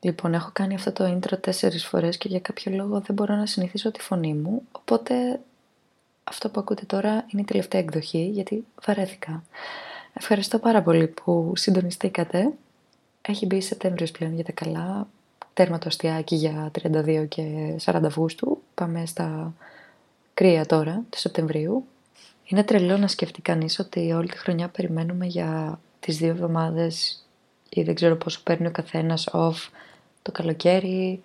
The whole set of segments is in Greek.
Λοιπόν, έχω κάνει αυτό το intro τέσσερις φορές και για κάποιο λόγο δεν μπορώ να συνηθίσω τη φωνή μου, οπότε αυτό που ακούτε τώρα είναι η τελευταία εκδοχή, γιατί βαρέθηκα. Ευχαριστώ πάρα πολύ που συντονιστήκατε. Έχει μπει Σεπτέμβριος πλέον για τα καλά, τέρμα το αστιάκι για 32 και 40 Αυγούστου. Πάμε στα κρύα τώρα, του Σεπτεμβρίου. Είναι τρελό να σκεφτεί κανείς ότι όλη τη χρονιά περιμένουμε για τις δύο εβδομάδες ή δεν ξέρω πόσο παίρνει ο καθένας off το καλοκαίρι,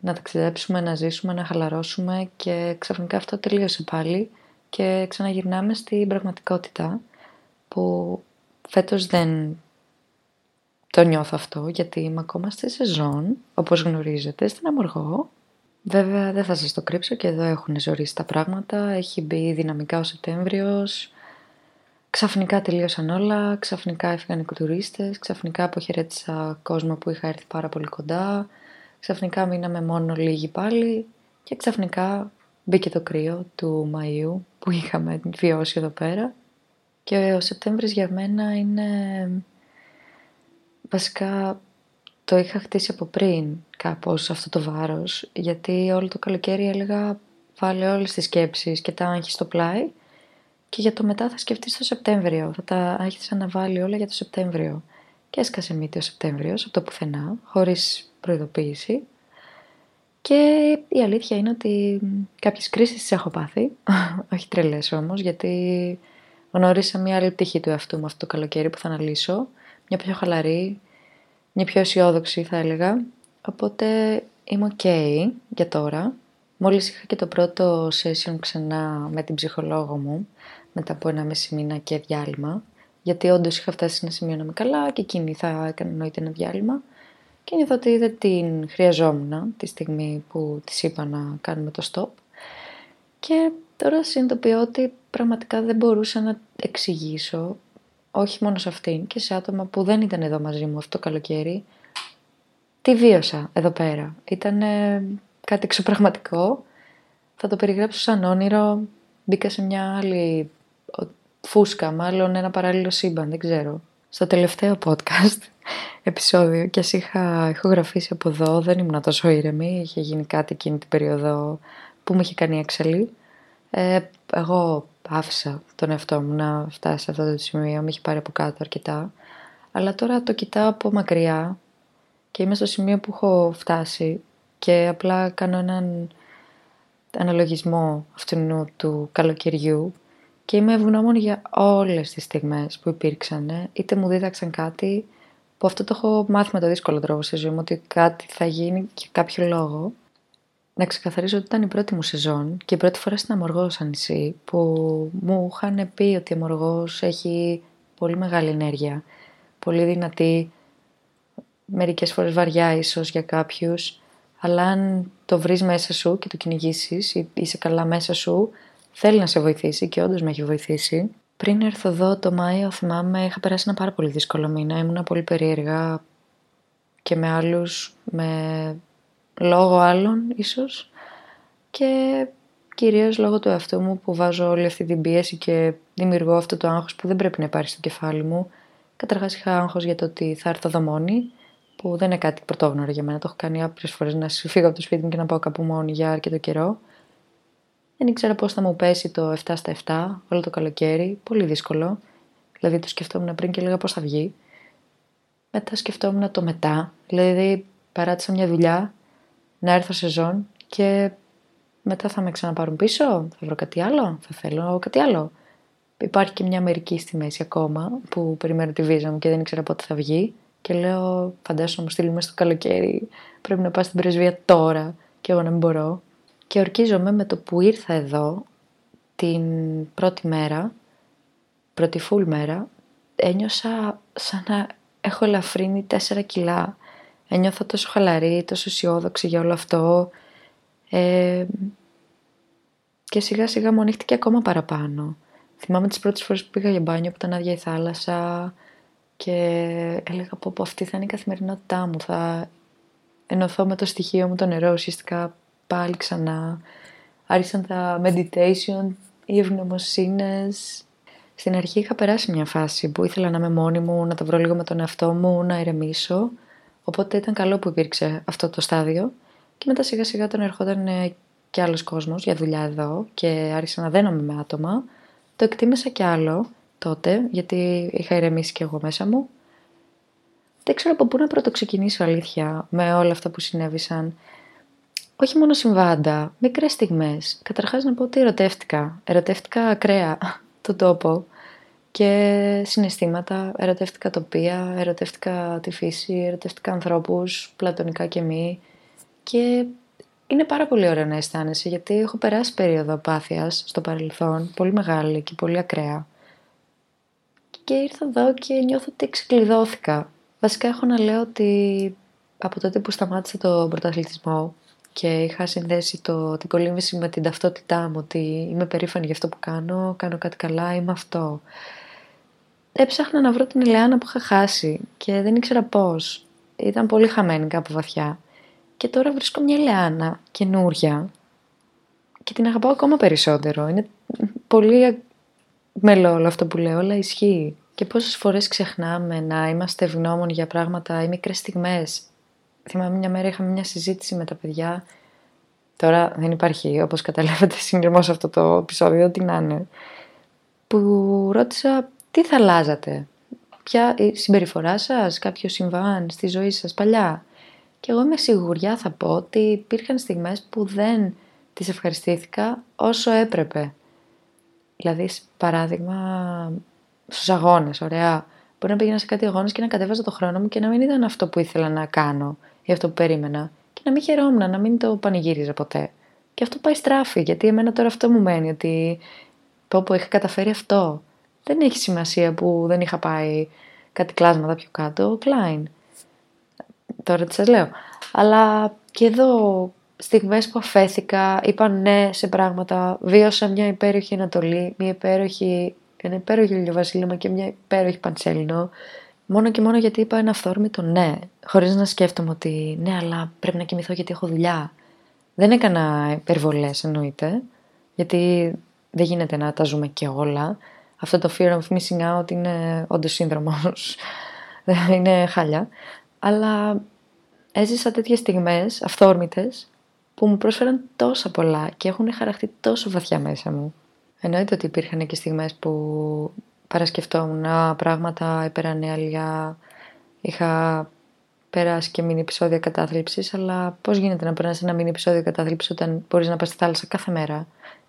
να ταξιδέψουμε, να ζήσουμε, να χαλαρώσουμε και ξαφνικά αυτό τελείωσε πάλι και ξαναγυρνάμε στην πραγματικότητα που φέτος δεν το νιώθω αυτό γιατί είμαι ακόμα στη σεζόν, όπως γνωρίζετε, στην Αμοργό. Βέβαια δεν θα σας το κρύψω και εδώ έχουν ζωρίσει τα πράγματα, έχει μπει δυναμικά ο Σεπτέμβριος, Ξαφνικά τελείωσαν όλα, ξαφνικά έφυγαν οι κουλτουρίστες, ξαφνικά αποχαιρέτησα κόσμο που είχα έρθει πάρα πολύ κοντά, ξαφνικά μείναμε μόνο λίγοι πάλι και ξαφνικά μπήκε το κρύο του Μαΐου που είχαμε βιώσει εδώ πέρα. Και ο Σεπτέμβρης για μένα είναι βασικά το είχα χτίσει από πριν κάπως αυτό το βάρος γιατί όλο το καλοκαίρι έλεγα βάλε όλες τις σκέψεις και τα άγχη στο πλάι και για το μετά θα σκεφτείς το Σεπτέμβριο. Θα τα έχεις αναβάλει όλα για το Σεπτέμβριο. Και έσκασε μύτη ο Σεπτέμβριος από το πουθενά, χωρίς προειδοποίηση. Και η αλήθεια είναι ότι κάποιες κρίσεις τις έχω πάθει, όχι τρελές όμως, γιατί γνώρισα μια άλλη πτυχή του εαυτού μου αυτό το καλοκαίρι που θα αναλύσω, μια πιο χαλαρή, μια πιο αισιόδοξη θα έλεγα, οπότε είμαι ok για τώρα. Μόλις είχα και το πρώτο session ξανά με την ψυχολόγο μου, μετά από ένα μισή μήνα και διάλειμμα, γιατί όντως είχα φτάσει σε ένα σημείο να είμαι καλά και εκείνη θα έκανε εννοείται ένα διάλειμμα. Και νιώθω ότι δεν την χρειαζόμουν τη στιγμή που της είπα να κάνουμε το stop. Και τώρα συνειδητοποιώ ότι πραγματικά δεν μπορούσα να εξηγήσω, όχι μόνο σε αυτήν και σε άτομα που δεν ήταν εδώ μαζί μου αυτό το καλοκαίρι, τι βίωσα εδώ πέρα. Ήταν κάτι εξωπραγματικό. Θα το περιγράψω σαν όνειρο. Μπήκα σε μια άλλη φούσκα, μάλλον ένα παράλληλο σύμπαν, δεν ξέρω. Στο τελευταίο podcast επεισόδιο και ας είχα ηχογραφήσει από εδώ, δεν ήμουν τόσο ήρεμη, είχε γίνει κάτι εκείνη την περίοδο που μου είχε κάνει έξαλλη. Ε, εγώ άφησα τον εαυτό μου να φτάσει σε αυτό το σημείο, με είχε πάρει από κάτω αρκετά. Αλλά τώρα το κοιτάω από μακριά και είμαι στο σημείο που έχω φτάσει και απλά κάνω έναν αναλογισμό αυτού του καλοκαιριού και είμαι ευγνώμων για όλες τις στιγμές που υπήρξαν, είτε μου δίδαξαν κάτι, που αυτό το έχω μάθει με το δύσκολο τρόπο στη ζωή μου, ότι κάτι θα γίνει για κάποιο λόγο. Να ξεκαθαρίσω ότι ήταν η πρώτη μου σεζόν και η πρώτη φορά στην Αμοργό σαν νησί, που μου είχαν πει ότι η Αμοργός έχει πολύ μεγάλη ενέργεια, πολύ δυνατή, μερικές φορές βαριά ίσως για κάποιους, αλλά αν το βρεις μέσα σου και το κυνηγήσεις ή είσαι καλά μέσα σου, θέλει να σε βοηθήσει και όντως με έχει βοηθήσει. Πριν έρθω εδώ το Μάιο, θυμάμαι, είχα περάσει ένα πάρα πολύ δύσκολο μήνα. Ήμουνα πολύ περίεργα και με άλλους, με λόγω άλλων ίσως και κυρίως λόγω του εαυτού μου που βάζω όλη αυτή την πίεση και δημιουργώ αυτό το άγχος που δεν πρέπει να υπάρχει στο κεφάλι μου. Καταρχάς είχα άγχος για το ότι θα έρθω εδώ μόνη, που δεν είναι κάτι πρωτόγνωρο για μένα. Το έχω κάνει άπειρες φορές να φύγω από το σπίτι μου και να πάω κάπου μόνη για αρκετό καιρό. Δεν ήξερα πώς θα μου πέσει το 7 στα 7 όλο το καλοκαίρι. Πολύ δύσκολο. Δηλαδή το σκεφτόμουν πριν και έλεγα πώς θα βγει. Μετά σκεφτόμουν το μετά. Δηλαδή παράτησα μια δουλειά, να έρθω σε ζών και μετά θα με ξαναπάρουν πίσω. Θα βρω κάτι άλλο. Θα θέλω κάτι άλλο. Υπάρχει και μια Αμερική στη μέση ακόμα που περιμένω τη βίζα μου και δεν ήξερα πότε θα βγει. Και λέω, φαντάσου να μου στείλουμε στο καλοκαίρι. Πρέπει να πάω στην πρεσβεία τώρα και εγώ να μην μπορώ. Και ορκίζομαι με το που ήρθα εδώ την πρώτη μέρα, πρώτη φουλ μέρα, ένιωσα σαν να έχω ελαφρύνει τέσσερα κιλά. Ένιωθα τόσο χαλαρή, τόσο αισιόδοξη για όλο αυτό. Ε, και σιγά σιγά μου ανοίχτηκε ακόμα παραπάνω. Θυμάμαι τις πρώτες φορές που πήγα για μπάνιο που ήταν άδεια η θάλασσα και έλεγα πω, πω αυτή θα είναι η καθημερινότητά μου. Θα ενωθώ με το στοιχείο μου το νερό ουσιαστικά πάλι ξανά. Άρχισαν τα meditation, οι ευγνωμοσύνες. Στην αρχή είχα περάσει μια φάση που ήθελα να είμαι μόνη μου, να τα βρω λίγο με τον εαυτό μου, να ηρεμήσω. Οπότε ήταν καλό που υπήρξε αυτό το στάδιο και μετά σιγά σιγά όταν ερχόταν ε, και άλλος κόσμος για δουλειά εδώ και άρχισα να δένομαι με άτομα, το εκτίμησα κι άλλο τότε, γιατί είχα ηρεμήσει κι εγώ μέσα μου. Δεν ξέρω από πού να πρωτοξεκινήσω αλήθεια με όλα αυτά που συνέβησαν. Όχι μόνο συμβάντα, μικρές στιγμές. Καταρχάς να πω ότι ερωτεύτηκα. Ερωτεύτηκα ακραία το τόπο και συναισθήματα, ερωτεύτηκα τοπία, ερωτεύτηκα τη φύση, ερωτεύτηκα ανθρώπους, πλατωνικά και μη. Και είναι πάρα πολύ ωραίο να αισθάνεσαι γιατί έχω περάσει περίοδο απάθειας στο παρελθόν, πολύ μεγάλη και πολύ ακραία. Και ήρθα εδώ και νιώθω ότι ξεκλειδώθηκα. Βασικά έχω να λέω ότι από τότε που σταμάτησα τον πρωταθλητισμό και είχα συνδέσει το, την κολύμβηση με την ταυτότητά μου ότι είμαι περήφανη για αυτό που κάνω, κάνω κάτι καλά, είμαι αυτό. Έψαχνα να βρω την Ηλιάνα που είχα χάσει και δεν ήξερα πώς. Ήταν πολύ χαμένη κάπου βαθιά. Και τώρα βρίσκω μια Ηλιάνα καινούρια και την αγαπάω ακόμα περισσότερο. Είναι πολύ μελό όλο αυτό που λέω, αλλά ισχύει. Και πόσες φορές ξεχνάμε να είμαστε ευγνώμων για πράγματα ή μικρές στιγμές θυμάμαι μια μέρα είχαμε μια συζήτηση με τα παιδιά. Τώρα δεν υπάρχει, όπως καταλάβατε, συνειρμό σε αυτό το επεισόδιο, τι να είναι. Που ρώτησα τι θα αλλάζατε; Ποια η συμπεριφορά σας, κάποιο συμβάν στη ζωή σας παλιά; Και εγώ με σιγουριά θα πω ότι υπήρχαν στιγμές που δεν τις ευχαριστήθηκα όσο έπρεπε. Δηλαδή, παράδειγμα, στους αγώνες, ωραία. Μπορεί να πήγαινα σε κάτι αγώνες και να κατέβαζα το χρόνο μου και να μην ήταν αυτό που ήθελα να κάνω για αυτό που περίμενα και να μην χαιρόμουν, να μην το πανηγύριζα ποτέ. Και αυτό πάει στράφη, γιατί εμένα τώρα αυτό μου μένει, ότι πω πω είχα καταφέρει αυτό. Δεν έχει σημασία που δεν είχα πάει κάτι κλάσματα πιο κάτω, Klein. Τώρα τι σας λέω. Αλλά και εδώ στιγμές που αφέθηκα, είπα ναι σε πράγματα, βίωσα μια υπέροχη Ανατολή, μια υπέροχη, ένα υπέροχο ηλιοβασίλεμα και μια υπέροχη παντσέλινο. Μόνο και μόνο γιατί είπα ένα αυθόρμητο ναι, χωρίς να σκέφτομαι ότι ναι, αλλά πρέπει να κοιμηθώ γιατί έχω δουλειά. Δεν έκανα υπερβολές εννοείται, γιατί δεν γίνεται να τα ζούμε και όλα. Αυτό το fear of missing out είναι όντως σύνδρομος, είναι χάλια. Αλλά έζησα τέτοιες στιγμές αυθόρμητες που μου πρόσφεραν τόσα πολλά και έχουν χαραχτεί τόσο βαθιά μέσα μου. Εννοείται ότι υπήρχαν και στιγμές που παρασκεφτόμουν πράγματα υπερανέλεια, είχα περάσει και μήνυ επεισόδια κατάθλιψης, αλλά πώς γίνεται να περάσει ένα μήνυ επεισόδιο κατάθλιψης όταν μπορείς να πας στη θάλασσα κάθε μέρα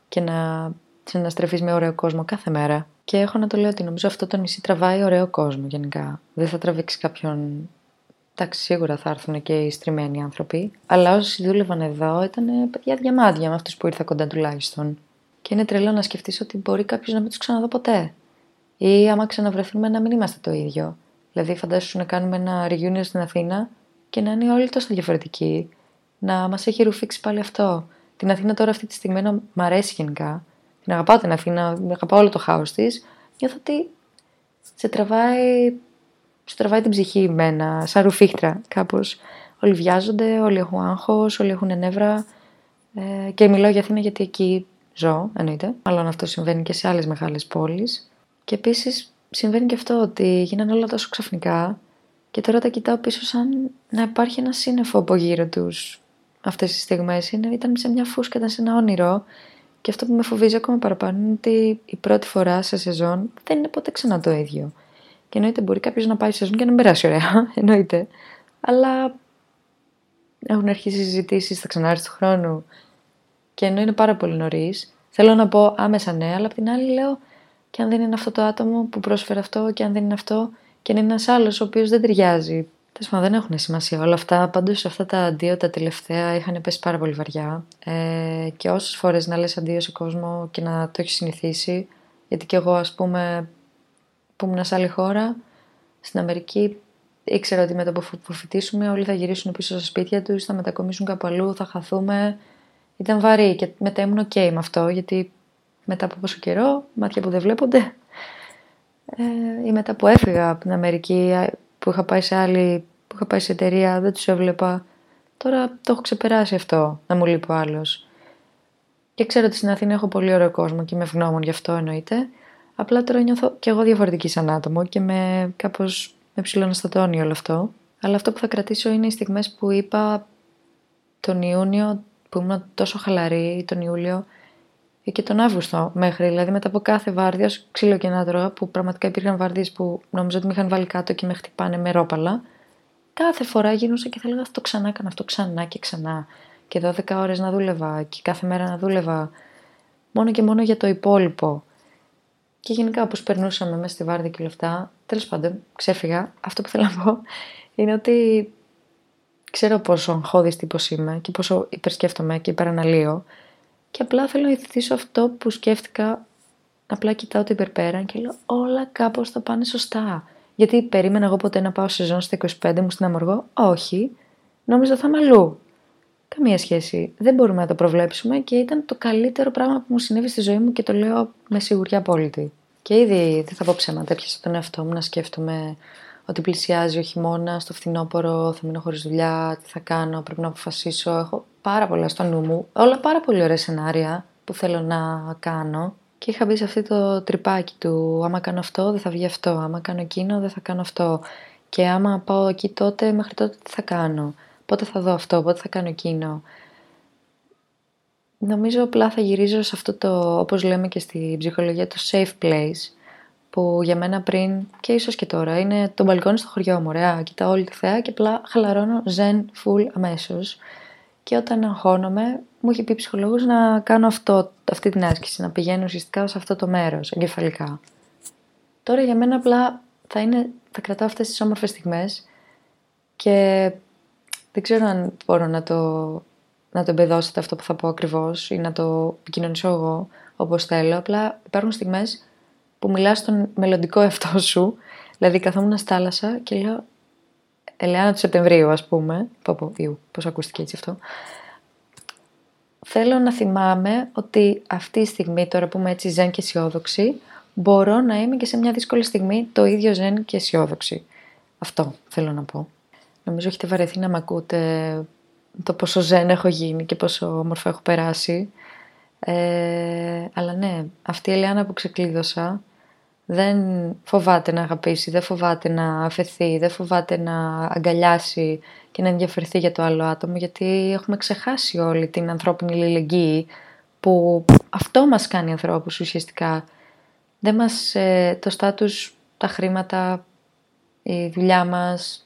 και να συναστρεφείς με ωραίο κόσμο κάθε μέρα. Και έχω να το λέω ότι νομίζω αυτό το νησί τραβάει ωραίο κόσμο γενικά. Δεν θα τραβήξει κάποιον Εντάξει, σίγουρα θα έρθουν και οι στριμμένοι άνθρωποι. Αλλά όσοι δούλευαν εδώ ήταν παιδιά διαμάδια με αυτούς που ήρθα κοντά τουλάχιστον. Και είναι τρελό να σκεφτείς ότι μπορεί κάποιος να μην τους ξαναδώ ποτέ. Ή άμα ξαναβρεθούμε να μην είμαστε το ίδιο. Δηλαδή, φαντάσου να κάνουμε ένα reunion στην Αθήνα και να είναι όλοι τόσο διαφορετικοί. Να μας έχει ρουφήξει πάλι αυτό. Την Αθήνα τώρα αυτή τη στιγμή να μ' αρέσει γενικά. Την αγαπάω την Αθήνα, αγαπάω όλο το χάος της. Νιώθω ότι σε τραβάει, σε τραβάει την ψυχή με ένα, σαν ρουφίχτρα κάπως. Όλοι βιάζονται, όλοι έχουν άγχος, όλοι έχουν νεύρα. Ε, και μιλάω για Αθήνα γιατί εκεί ζω, εννοείται. Μάλλον αυτό συμβαίνει και σε άλλες μεγάλες πόλεις. Και επίσης συμβαίνει και αυτό ότι γίνανε όλα τόσο ξαφνικά και τώρα τα κοιτάω πίσω σαν να υπάρχει ένα σύννεφο από γύρω τους αυτές τις στιγμές. Ήταν σε μια φούσκα, ήταν σε ένα όνειρο. Και αυτό που με φοβίζει ακόμα παραπάνω είναι ότι η πρώτη φορά σε σεζόν δεν είναι ποτέ ξανά το ίδιο. Και εννοείται μπορεί κάποιος να πάει σε σεζόν και να μην περάσει ωραία, εννοείται. Αλλά έχουν αρχίσει συζητήσεις, θα ξανάρθει του χρόνου. Και ενώ είναι πάρα πολύ νωρίς, θέλω να πω άμεσα ναι, αλλά απ' την άλλη λέω και αν δεν είναι αυτό το άτομο που πρόσφερε αυτό, και αν δεν είναι αυτό, και αν είναι ένας άλλος ο οποίος δεν ταιριάζει. Τέλος πάντων, δεν έχουν σημασία όλα αυτά. Πάντως, αυτά τα αντίο τα τελευταία είχαν πέσει πάρα πολύ βαριά. Ε, και όσες φορές να λες αντίο σε κόσμο και να το έχεις συνηθίσει, γιατί και εγώ, ας πούμε, που ήμουν σε άλλη χώρα, στην Αμερική, ήξερα ότι μετά που φοιτήσουμε, όλοι θα γυρίσουν πίσω στα σπίτια τους, θα μετακομίσουν κάπου αλλού, θα χαθούμε. Ήταν βαρύ και μετά ήμουν OK με αυτό, γιατί μετά από πόσο καιρό, μάτια που δεν βλέπονται. Ε, ή μετά που έφυγα από την Αμερική, που είχα πάει σε άλλη, που είχα πάει σε εταιρεία, δεν τους έβλεπα. Τώρα το έχω ξεπεράσει αυτό, να μου λείπει ο άλλος. Και ξέρω ότι στην Αθήνα έχω πολύ ωραίο κόσμο και είμαι ευγνώμων γι' αυτό εννοείται. Απλά τώρα νιώθω κι εγώ διαφορετική σαν άτομο και με κάπως με ψηλωναστατώνει όλο αυτό. Αλλά αυτό που θα κρατήσω είναι οι στιγμές που είπα τον Ιούνιο, που ήμουν τόσο χαλαρή, τον Ιούλιο, και τον Αύγουστο μέχρι. Δηλαδή μετά από κάθε βάρδια, ξύλο και να τρώω, που πραγματικά υπήρχαν βάρδιες που νομίζω ότι με είχαν βάλει κάτω και με χτυπάνε με ρόπαλα. Κάθε φορά γίνουσα και θα λέγα αυτό ξανά, κάνω αυτό ξανά και ξανά. Και 12 ώρες να δούλευα και κάθε μέρα να δούλευα μόνο και μόνο για το υπόλοιπο. Και γενικά όπως περνούσαμε μέσα στη βάρδια και όλα αυτά, τέλος πάντων ξέφυγα. Αυτό που θέλω να πω είναι ότι ξέρω πόσο αγχώδης τύπος είμαι και πόσο υπερσκέφτομαι και υπεραναλύω και απλά θέλω να ηθηθήσω αυτό που σκέφτηκα, απλά κοιτάω το υπερπέραν και λέω όλα κάπως θα πάνε σωστά. Γιατί περίμενα εγώ ποτέ να πάω σεζόν στα 25 μου στην Αμοργό; Όχι. Νόμιζα θα είμαι αλλού. Καμία σχέση. Δεν μπορούμε να το προβλέψουμε και ήταν το καλύτερο πράγμα που μου συνέβη στη ζωή μου και το λέω με σιγουριά απόλυτη. Και ήδη δεν θα πω ψέματα. Έπιασα τον εαυτό μου να σκέφτομαι ότι πλησιάζει ο χειμώνα, στο φθινόπωρο, θα μείνω χωρίς δουλειά, τι θα κάνω, πρέπει να αποφασίσω. Έχω πάρα πολλά στο νου μου. Όλα πάρα πολύ ωραία σενάρια που θέλω να κάνω. Και είχα μπει σε αυτό το τρυπάκι του άμα κάνω αυτό δεν θα βγει αυτό, άμα κάνω εκείνο δεν θα κάνω αυτό. Και άμα πάω εκεί τότε μέχρι τότε τι θα κάνω, πότε θα δω αυτό, πότε θα κάνω εκείνο. Νομίζω απλά θα γυρίζω σε αυτό το, όπως λέμε και στη ψυχολογία, το safe place, που για μένα πριν και ίσως και τώρα είναι το μπαλκόνι στο χωριό μου, ωραία, κοιτάω όλη τη θέα και απλά χαλαρώνω zen full αμέσως. Και όταν αγχώνομαι, μου έχει πει ψυχολόγος να κάνω αυτό, αυτή την άσκηση, να πηγαίνω ουσιαστικά σε αυτό το μέρος, εγκεφαλικά. Τώρα για μένα απλά θα, είναι, θα κρατάω αυτές τις όμορφες στιγμές και δεν ξέρω αν μπορώ να το, να το εμπεδώσετε αυτό που θα πω ακριβώς ή να το επικοινωνήσω εγώ όπως θέλω. Απλά υπάρχουν στιγμές που μιλάς στον μελλοντικό εαυτό σου. Δηλαδή καθόμουν στη θάλασσα και λέω Ελεάνα του Σεπτεμβρίου, ας πούμε. Πω πω, ιου, πώς ακούστηκε έτσι αυτό. Θέλω να θυμάμαι ότι αυτή η στιγμή, τώρα που είμαι έτσι ζεν και αισιόδοξη, μπορώ να είμαι και σε μια δύσκολη στιγμή το ίδιο ζεν και αισιόδοξη. Αυτό θέλω να πω. Νομίζω έχετε βαρεθεί να μ' ακούτε το πόσο ζεν έχω γίνει και πόσο όμορφα έχω περάσει. Ε, αλλά ναι, αυτή η Ελιάνα που ξεκλείδωσα δεν φοβάται να αγαπήσει, δεν φοβάται να αφαιθεί, δεν φοβάται να αγκαλιάσει και να ενδιαφερθεί για το άλλο άτομο γιατί έχουμε ξεχάσει όλη την ανθρώπινη λιλεγγύη που αυτό μας κάνει ανθρώπους ουσιαστικά. Δεν μας, ε, το στάτους, τα χρήματα, η δουλειά μας,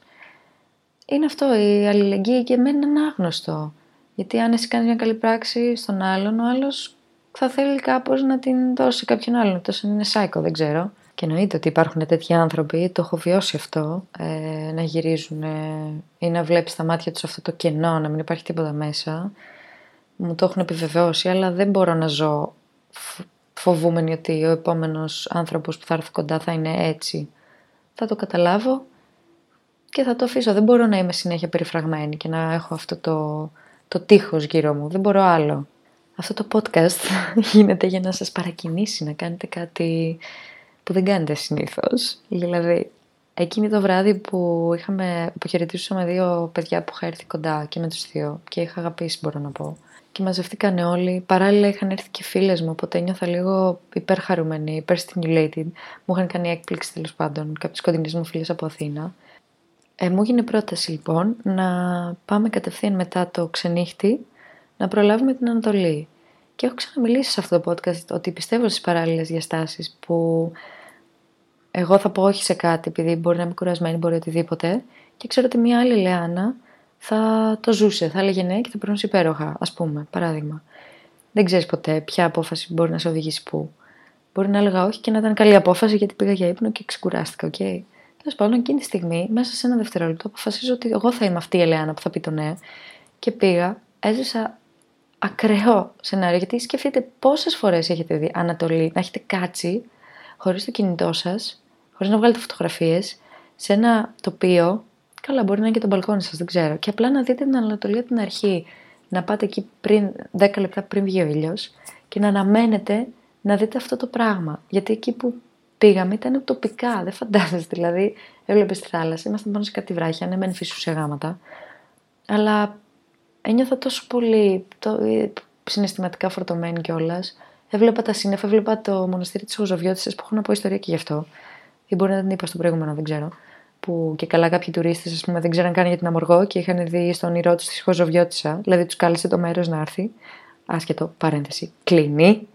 είναι αυτό, η αλληλεγγύη και εμένα είναι άγνωστο. Γιατί αν εσύ κάνεις μια καλή πράξη στον άλλον, ο άλλος θα θέλει κάπως να την δώσει κάποιον άλλον. Τόσο είναι σάικο, δεν ξέρω. Και εννοείται ότι υπάρχουν τέτοιοι άνθρωποι, το έχω βιώσει αυτό, ε, να γυρίζουν ή να βλέπεις στα μάτια τους αυτό το κενό, να μην υπάρχει τίποτα μέσα. Μου το έχουν επιβεβαιώσει, αλλά δεν μπορώ να ζω φοβούμενη ότι ο επόμενος άνθρωπος που θα έρθει κοντά θα είναι έτσι. Θα το καταλάβω και θα το αφήσω. Δεν μπορώ να είμαι συνέχεια περιφραγμένη και να έχω αυτό το, το τείχος γύρω μου. Δεν μπορώ άλλο. Αυτό το podcast γίνεται για να σας παρακινήσει να κάνετε κάτι που δεν κάνετε συνήθως. Δηλαδή, εκείνη το βράδυ που είχαμε αποχαιρετήσουμε δύο παιδιά που είχα έρθει κοντά και με τους δύο και είχα αγαπήσει μπορώ να πω. Και μαζευτήκαν όλοι. Παράλληλα είχαν έρθει και φίλες μου, οπότε νιώθα λίγο υπερχαρούμενη, υπερstimulated. Μου είχαν κάνει έκπληξη τέλος πάντων κάποιες κοντινές μου φίλες από Αθήνα. Ε, μου έγινε πρόταση λοιπόν να πάμε κατευθείαν μετά το ξενύχτη να προλάβουμε την Ανατολή. Και έχω ξαναμιλήσει σε αυτό το podcast ότι πιστεύω στις παράλληλες διαστάσεις που εγώ θα πω όχι σε κάτι επειδή μπορεί να είμαι κουρασμένη, μπορεί οτιδήποτε και ξέρω ότι μια άλλη Ελεάνα θα το ζούσε, θα έλεγε ναι και θα περνούσε υπέροχα, ας πούμε, παράδειγμα. Δεν ξέρεις ποτέ ποια απόφαση μπορεί να σε οδηγήσει πού. Μπορεί να έλεγα όχι και να ήταν καλή απόφαση γιατί πήγα για ύπνο και ξεκουράστηκα, OK. Okay. Τέλος πάντων, εκείνη τη στιγμή, μέσα σε ένα δευτερόλεπτο, αποφασίζω ότι εγώ θα είμαι αυτή η Ελεάνα που θα πει το ναι. Και πήγα, έζησα ακραίο σενάριο. Γιατί σκεφτείτε πόσες φορές έχετε δει Ανατολή να έχετε κάτσει χωρίς το κινητό σας, χωρίς να βγάλετε φωτογραφίες, σε ένα τοπίο. Καλά, μπορεί να είναι και το μπαλκόνι σας, δεν ξέρω. Και απλά να δείτε την Ανατολή από την αρχή. Να πάτε εκεί πριν, 10 λεπτά πριν βγει ο ήλιος και να αναμένετε να δείτε αυτό το πράγμα. Γιατί εκεί που πήγαμε ήταν τοπικά, δεν φαντάζεσαι. Δηλαδή, έβλεπες τη θάλασσα, ήμασταν πάνω σε κάτι βράχια, ναι, μεν σε γάματα. Αλλά ένιωθα τόσο πολύ το, ε, συναισθηματικά φορτωμένη κιόλας. Έβλεπα τα σύννεφα, έβλεπα το μοναστήρι της Οζοβιώτησα που έχω να πω ιστορία και γι' αυτό. Ή μπορεί να την είπα στο προηγούμενο, δεν ξέρω. που και καλά κάποιοι τουρίστες, ας πούμε, δεν ξέραν καν για την Αμοργό και είχαν δει στον όνειρό τους τη Χοζοβιώτησα. Δηλαδή, τους κάλεσε το μέρος να έρθει. Άσχετο, παρένθεση. Κλείνει.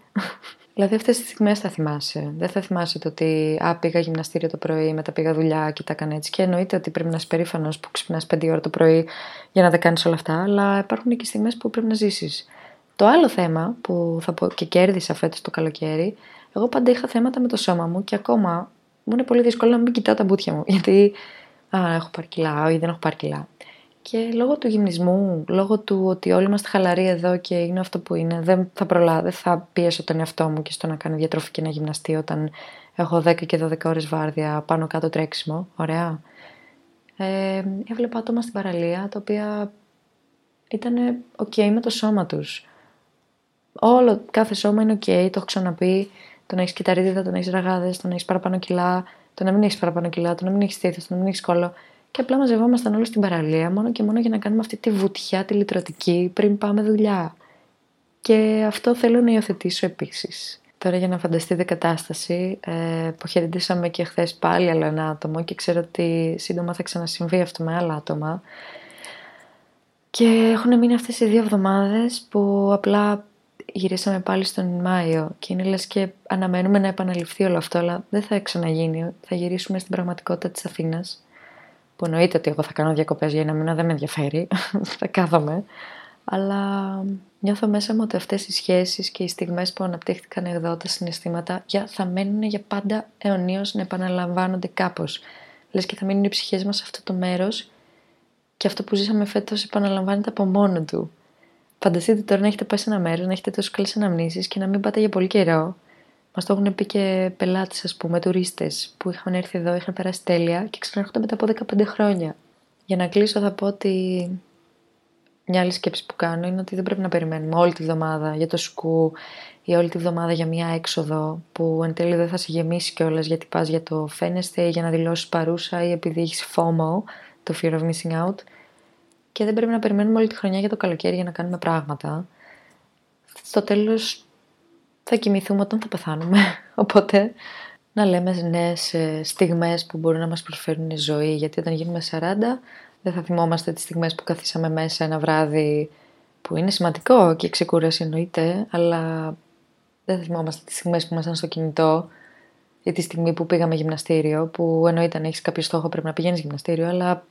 Δηλαδή, αυτές τις στιγμές θα θυμάσαι. Δεν θα θυμάσαι το ότι α, πήγα γυμναστήριο το πρωί, μετά πήγα δουλειά και τα έκανε έτσι. Και εννοείται ότι πρέπει να είσαι περήφανος που ξυπνάς 5 ώρα το πρωί για να δεν κάνεις όλα αυτά. Αλλά υπάρχουν και στιγμές που πρέπει να ζήσεις. Το άλλο θέμα που θα πω και κέρδισα φέτος το καλοκαίρι, εγώ πάντα είχα θέματα με το σώμα μου και ακόμα μου είναι πολύ δύσκολο να μην κοιτάω τα μπουτια μου. Γιατί α, έχω πάρει κιλά ή δεν έχω πάρει κιλά. Και λόγω του γυμνισμού, λόγω του ότι όλοι είμαστε χαλαροί εδώ και είναι αυτό που είναι, δεν θα προλάβω, δεν θα πιέσω τον εαυτό μου και στο να κάνω διατροφή και να γυμναστεί όταν έχω 10 και 12 ώρες βάρδια πάνω κάτω τρέξιμο. Ωραία. Ε, έβλεπα άτομα στην παραλία τα οποία ήταν ok με το σώμα τους. Όλο, κάθε σώμα είναι ok, το έχω ξαναπεί το να έχεις κυταρίδιδα, το να έχεις ραγάδες, το να έχεις παραπάνω κιλά, το να μην έχεις παραπάνω κιλά, το να μην έχεις στήθος, το να μην έχεις κόλλο. Και απλά μαζευόμασταν όλοι στην παραλία μόνο και μόνο για να κάνουμε αυτή τη βουτιά τη λυτρωτική πριν πάμε δουλειά. Και αυτό θέλω να υιοθετήσω επίσης. Τώρα για να φανταστείτε κατάσταση, ε, αποχαιρετήσαμε και χθες πάλι άλλο ένα άτομο και ξέρω ότι σύντομα θα ξανασυμβεί αυτό με άλλα άτομα. Και έχουν μείνει αυτές οι δύο εβδομάδες που απλά γυρίσαμε πάλι στον Μάιο και είναι λες και αναμένουμε να επαναληφθεί όλο αυτό, αλλά δεν θα ξαναγίνει. Θα γυρίσουμε στην πραγματικότητα της Αθήνας, που εννοείται ότι εγώ θα κάνω διακοπές για ένα μήνα, δεν με ενδιαφέρει, θα κάθομαι. Αλλά νιώθω μέσα μου ότι αυτές οι σχέσεις και οι στιγμές που αναπτύχθηκαν εδώ, τα συναισθήματα, για, θα μένουν για πάντα αιωνίως να επαναλαμβάνονται κάπως. Λες και θα μείνουν οι ψυχές μας σε αυτό το μέρος και αυτό που ζήσαμε φέτος επαναλαμβάνεται από μόνο του. Φανταστείτε τώρα να έχετε πάει σε ένα μέρος, να έχετε τόσο καλές αναμνήσεις και να μην πάτε για πολύ καιρό. Μας το έχουν πει και πελάτες, ας πούμε, τουρίστες που είχαν έρθει εδώ, είχαν περάσει τέλεια και ξανάρχονται μετά από 15 χρόνια. Για να κλείσω, θα πω ότι μια άλλη σκέψη που κάνω είναι ότι δεν πρέπει να περιμένουμε όλη τη βδομάδα για το σκου ή όλη τη βδομάδα για μια έξοδο που εν τέλει δεν θα σε γεμίσει κιόλας γιατί πας για το φαίνεστε ή για να δηλώσεις παρούσα ή επειδή έχεις FOMO, το fear of missing out και δεν πρέπει να περιμένουμε όλη τη χρονιά για το καλοκαίρι για να κάνουμε πράγματα. Στο τέλος θα κοιμηθούμε όταν θα πεθάνουμε. Οπότε να λέμε νέες ε, στιγμές που μπορούν να μας προσφέρουν ζωή. Γιατί όταν γίνουμε 40 δεν θα θυμόμαστε τις στιγμές που καθίσαμε μέσα ένα βράδυ που είναι σημαντικό και ξεκούραση εννοείται, αλλά δεν θα θυμόμαστε τις στιγμές που ήμασταν στο κινητό ή τη στιγμή που πήγαμε γυμναστήριο, που εννοείται αν έχεις κάποιο στόχο πρέπει να πηγαίνεις γυμναστήριο, αλλά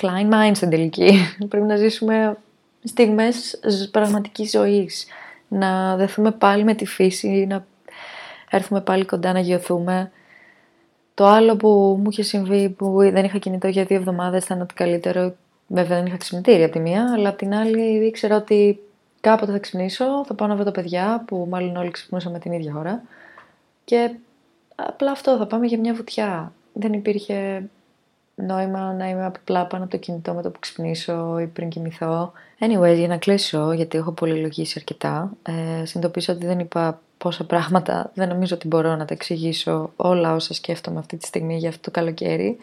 Klein mind στην τελική. Πρέπει να ζήσουμε στιγμές πραγματικής ζωής. Να δεθούμε πάλι με τη φύση, να έρθουμε πάλι κοντά να γιωθούμε. Το άλλο που μου είχε συμβεί που δεν είχα κινητό για δύο εβδομάδες ήταν ότι καλύτερο. Βέβαια δεν είχα ξυπνητήρια από τη μία, αλλά από την άλλη ήξερα ότι κάποτε θα ξυπνήσω, θα πάω να βρω τα παιδιά που μάλλον όλοι ξυπνούσαμε την ίδια ώρα. Και απλά αυτό, θα πάμε για μια βουτιά. Δεν υπήρχε νόημα να είμαι απλά πάνω από το κινητό με το που ξυπνήσω ή πριν κοιμηθώ. Anyway, για να κλείσω, γιατί έχω πολυλογήσει αρκετά, ε, συνειδητοποίησα ότι δεν είπα πόσα πράγματα, δεν νομίζω ότι μπορώ να τα εξηγήσω όλα όσα σκέφτομαι αυτή τη στιγμή για αυτό το καλοκαίρι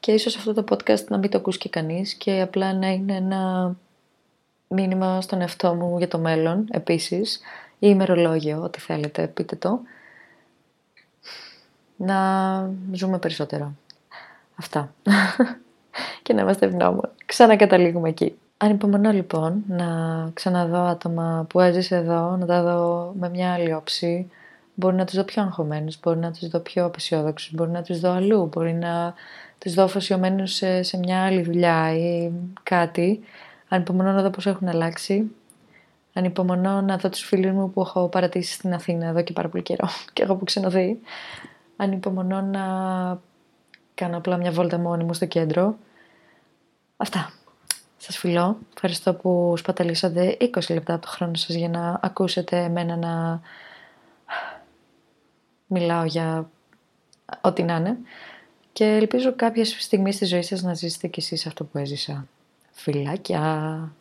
και ίσως αυτό το podcast να μην το ακούσει και κανείς και απλά να είναι ένα μήνυμα στον εαυτό μου για το μέλλον επίσης ή ημερολόγιο, ό,τι θέλετε, πείτε το. Να ζούμε περισσότερο. Αυτά. και να είμαστε ευγνώμων. Ξανακαταλήγουμε εκεί. Ανυπομονώ λοιπόν να ξαναδώ άτομα που έζησε εδώ, να τα δω με μια άλλη όψη. Μπορεί να τους δω πιο αγχωμένους, μπορεί να τους δω πιο απεσιόδοξους, μπορεί να τους δω αλλού, μπορεί να τους δω αφοσιωμένους σε, σε μια άλλη δουλειά ή κάτι. Ανυπομονώ να δω πώς έχουν αλλάξει. Ανυπομονώ να δω τους φίλους μου που έχω παρατήσει στην Αθήνα εδώ και πάρα πολύ καιρό και έχω που ξενοδεί. Ανυπομονώ να κάνω απλά μια βόλτα μόνη μου στο κέντρο. Αυτά. Σας φιλώ. Ευχαριστώ που σπαταλήσατε 20 λεπτά από το χρόνο σας για να ακούσετε εμένα να μιλάω για ό,τι να είναι. Και ελπίζω κάποια στιγμή στη ζωή σας να ζήσετε κι εσείς αυτό που έζησα. Φιλάκια!